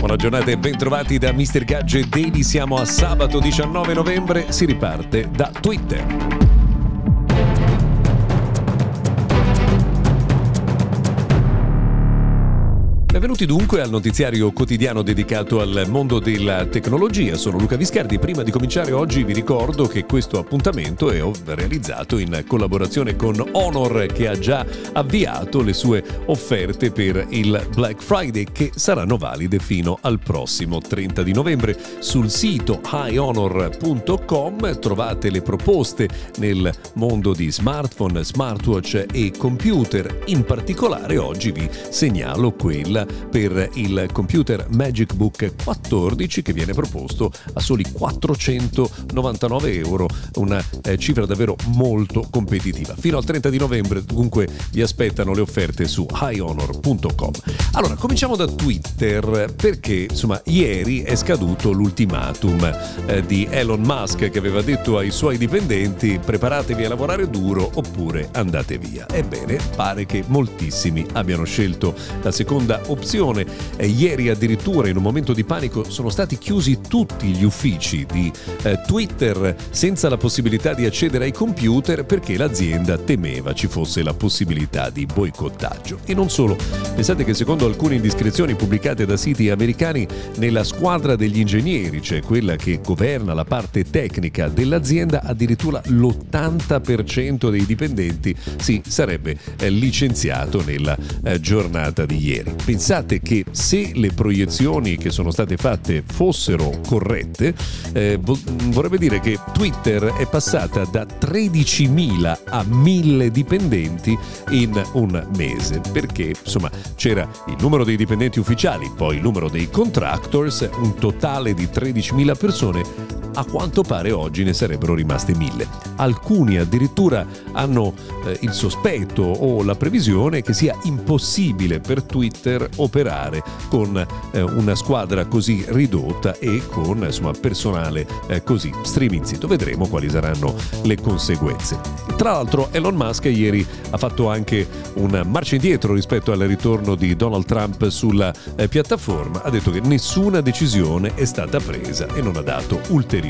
Buona giornata e bentrovati da Mr. Gadget Daily. Siamo a sabato 19 novembre, si riparte da Twitter. Benvenuti dunque al notiziario quotidiano dedicato al mondo della tecnologia. Sono Luca Viscardi. Prima di cominciare oggi vi ricordo che questo appuntamento è realizzato in collaborazione con Honor che ha già avviato le sue offerte per il Black Friday che saranno valide fino al prossimo 30 di novembre. Sul sito highhonor.com trovate le proposte nel mondo di smartphone, smartwatch e computer. In particolare oggi vi segnalo quella per il computer Magic Book 14 che viene proposto a soli 499 euro, una eh, cifra davvero molto competitiva. Fino al 30 di novembre dunque vi aspettano le offerte su highhonor.com. Allora, cominciamo da Twitter perché insomma ieri è scaduto l'ultimatum eh, di Elon Musk che aveva detto ai suoi dipendenti preparatevi a lavorare duro oppure andate via. Ebbene, pare che moltissimi abbiano scelto la seconda opzione. Eh, ieri addirittura in un momento di panico sono stati chiusi tutti gli uffici di eh, Twitter senza la possibilità di accedere ai computer perché l'azienda temeva ci fosse la possibilità di boicottaggio. E non solo, pensate che secondo alcune indiscrezioni pubblicate da siti americani nella squadra degli ingegneri, cioè quella che governa la parte tecnica dell'azienda, addirittura l'80% dei dipendenti si sarebbe eh, licenziato nella eh, giornata di ieri. Pensate che se le proiezioni che sono state fatte fossero corrette, eh, vorrebbe dire che Twitter è passata da 13.000 a 1.000 dipendenti in un mese, perché insomma c'era il numero dei dipendenti ufficiali, poi il numero dei contractors, un totale di 13.000 persone a quanto pare oggi ne sarebbero rimaste mille. Alcuni addirittura hanno eh, il sospetto o la previsione che sia impossibile per Twitter operare con eh, una squadra così ridotta e con insomma, personale eh, così striminzito. Vedremo quali saranno le conseguenze. Tra l'altro Elon Musk ieri ha fatto anche un marcia indietro rispetto al ritorno di Donald Trump sulla eh, piattaforma, ha detto che nessuna decisione è stata presa e non ha dato ulteriori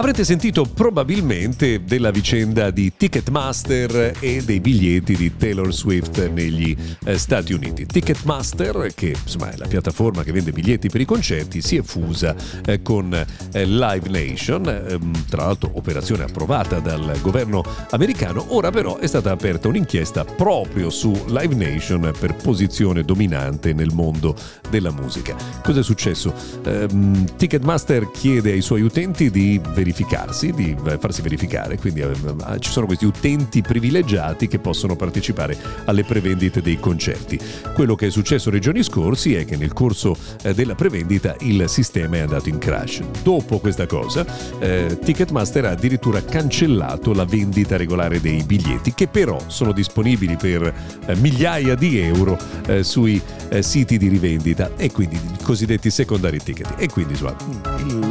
Avrete sentito probabilmente della vicenda di Ticketmaster e dei biglietti di Taylor Swift negli eh, Stati Uniti. Ticketmaster, che insomma è la piattaforma che vende biglietti per i concerti, si è fusa eh, con eh, Live Nation, ehm, tra l'altro operazione approvata dal governo americano. Ora però è stata aperta un'inchiesta proprio su Live Nation per posizione dominante nel mondo della musica. Cosa è successo? Ehm, Ticketmaster chiede ai suoi utenti di verificare verificarsi, di farsi verificare, quindi eh, ci sono questi utenti privilegiati che possono partecipare alle prevendite dei concerti. Quello che è successo nei giorni scorsi è che nel corso eh, della prevendita il sistema è andato in crash. Dopo questa cosa, eh, Ticketmaster ha addirittura cancellato la vendita regolare dei biglietti, che però sono disponibili per eh, migliaia di euro eh, sui eh, siti di rivendita e quindi i cosiddetti secondary ticket. E quindi insomma,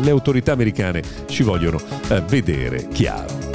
le autorità americane ci vogliono vogliono eh, vedere chiaro.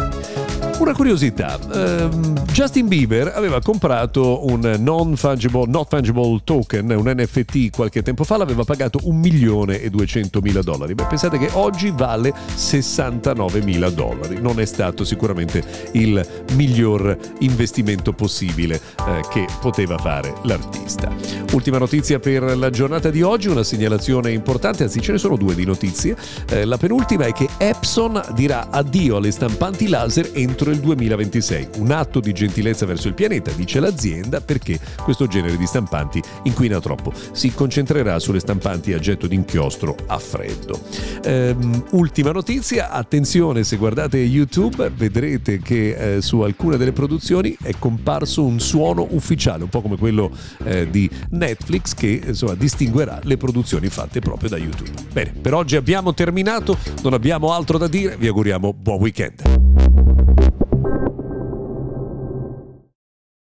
Una curiosità, ehm, Justin Bieber aveva comprato un non fungible, not fungible token, un NFT qualche tempo fa, l'aveva pagato un milione e 200 mila dollari. Beh, pensate che oggi vale 69 mila dollari. Non è stato sicuramente il miglior investimento possibile eh, che poteva fare l'artista. Ultima notizia per la giornata di oggi, una segnalazione importante, anzi ce ne sono due di notizie. Eh, la penultima è che Epson dirà addio alle stampanti laser entro il 2026. Un atto di gentilezza verso il pianeta, dice l'azienda, perché questo genere di stampanti inquina troppo. Si concentrerà sulle stampanti a getto d'inchiostro a freddo. Ehm, ultima notizia, attenzione se guardate YouTube vedrete che eh, su alcune delle produzioni è comparso un suono ufficiale, un po' come quello eh, di Netflix che insomma distinguerà le produzioni fatte proprio da YouTube. Bene, per oggi abbiamo terminato, non abbiamo altro da dire, vi auguriamo buon weekend.